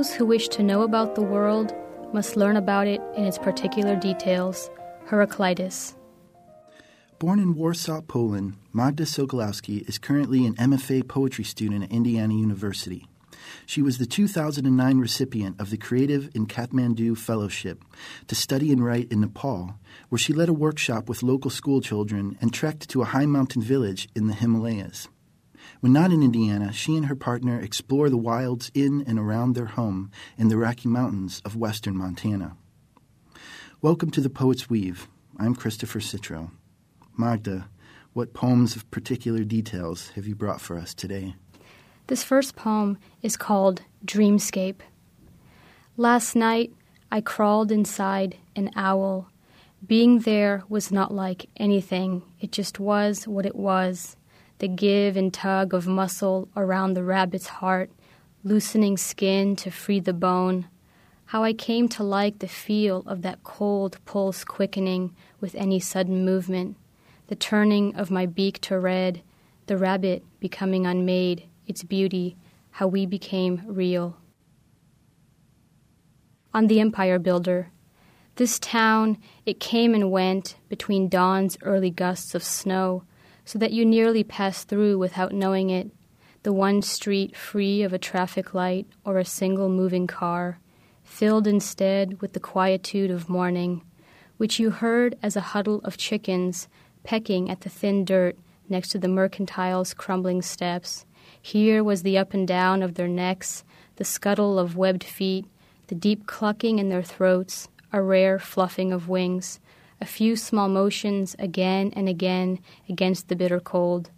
Those who wish to know about the world must learn about it in its particular details. Heraclitus. Born in Warsaw, Poland, Magda Sokolowski is currently an MFA poetry student at Indiana University. She was the 2009 recipient of the Creative in Kathmandu Fellowship to study and write in Nepal, where she led a workshop with local schoolchildren and trekked to a high mountain village in the Himalayas. When not in Indiana, she and her partner explore the wilds in and around their home in the Rocky Mountains of western Montana. Welcome to the Poet's Weave. I'm Christopher Citro. Magda, what poems of particular details have you brought for us today? This first poem is called Dreamscape. Last night I crawled inside an owl. Being there was not like anything, it just was what it was the give and tug of muscle around the rabbit's heart, loosening skin to free the bone. How I came to like the feel of that cold pulse quickening with any sudden movement, the turning of my beak to red, the rabbit becoming unmade, its beauty, how we became real. On the Empire Builder, this town, it came and went between dawn's early gusts of snow so that you nearly pass through without knowing it, the one street free of a traffic light or a single moving car, filled instead with the quietude of morning, which you heard as a huddle of chickens pecking at the thin dirt next to the mercantile's crumbling steps. Here was the up and down of their necks, the scuttle of webbed feet, the deep clucking in their throats, a rare fluffing of wings, a few small motions again and again against the bitter cold,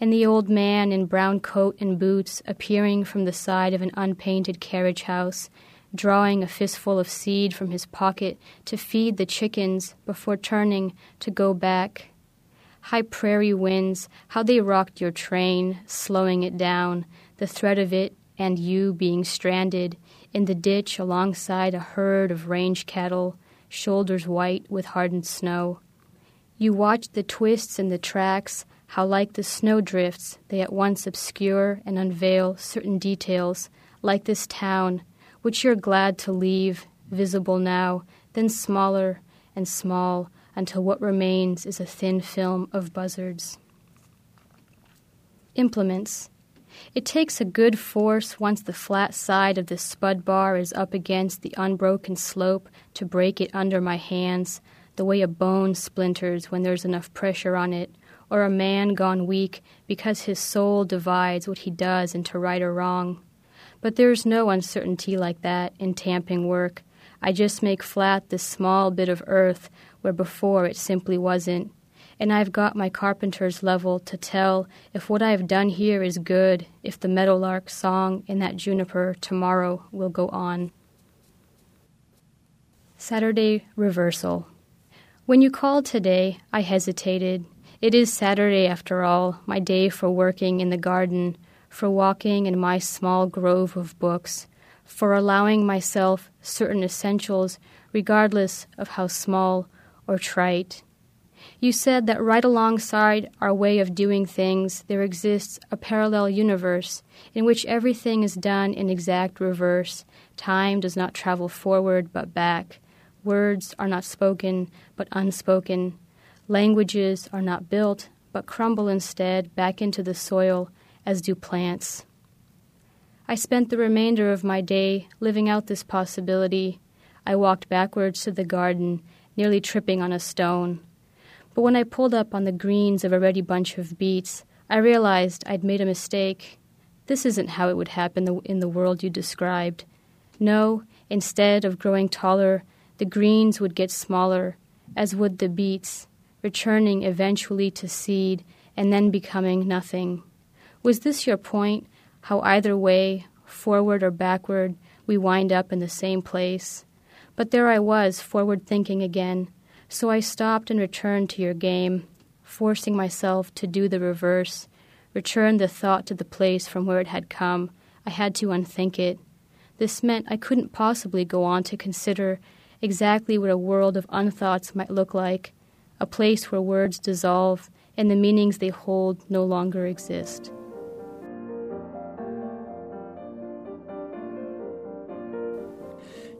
and the old man in brown coat and boots appearing from the side of an unpainted carriage house, drawing a fistful of seed from his pocket to feed the chickens before turning to go back. High prairie winds, how they rocked your train, slowing it down, the threat of it and you being stranded in the ditch alongside a herd of range cattle shoulders white with hardened snow. You watch the twists in the tracks, how, like the snowdrifts, they at once obscure and unveil certain details, like this town, which you're glad to leave, visible now, then smaller and small, until what remains is a thin film of buzzards. Implements. It takes a good force once the flat side of the spud bar is up against the unbroken slope to break it under my hands, the way a bone splinters when there's enough pressure on it, or a man gone weak because his soul divides what he does into right or wrong. But there's no uncertainty like that in tamping work. I just make flat this small bit of earth where before it simply wasn't and I've got my carpenter's level to tell if what I've done here is good, if the meadowlark's song in that juniper tomorrow will go on. Saturday Reversal. When you called today, I hesitated. It is Saturday after all, my day for working in the garden, for walking in my small grove of books, for allowing myself certain essentials regardless of how small or trite. You said that right alongside our way of doing things, there exists a parallel universe in which everything is done in exact reverse. Time does not travel forward but back. Words are not spoken but unspoken. Languages are not built but crumble instead back into the soil, as do plants. I spent the remainder of my day living out this possibility. I walked backwards to the garden, nearly tripping on a stone. But when I pulled up on the greens of a ready bunch of beets, I realized I'd made a mistake. This isn't how it would happen in the world you described. No, instead of growing taller, the greens would get smaller, as would the beets, returning eventually to seed and then becoming nothing. Was this your point? How either way, forward or backward, we wind up in the same place? But there I was, forward thinking again, so I stopped and returned to your game, forcing myself to do the reverse, return the thought to the place from where it had come. I had to unthink it. This meant I couldn't possibly go on to consider exactly what a world of unthoughts might look like, a place where words dissolve and the meanings they hold no longer exist.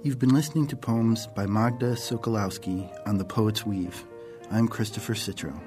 You've been listening to poems by Magda Sokolowski on The Poet's Weave. I'm Christopher Citro.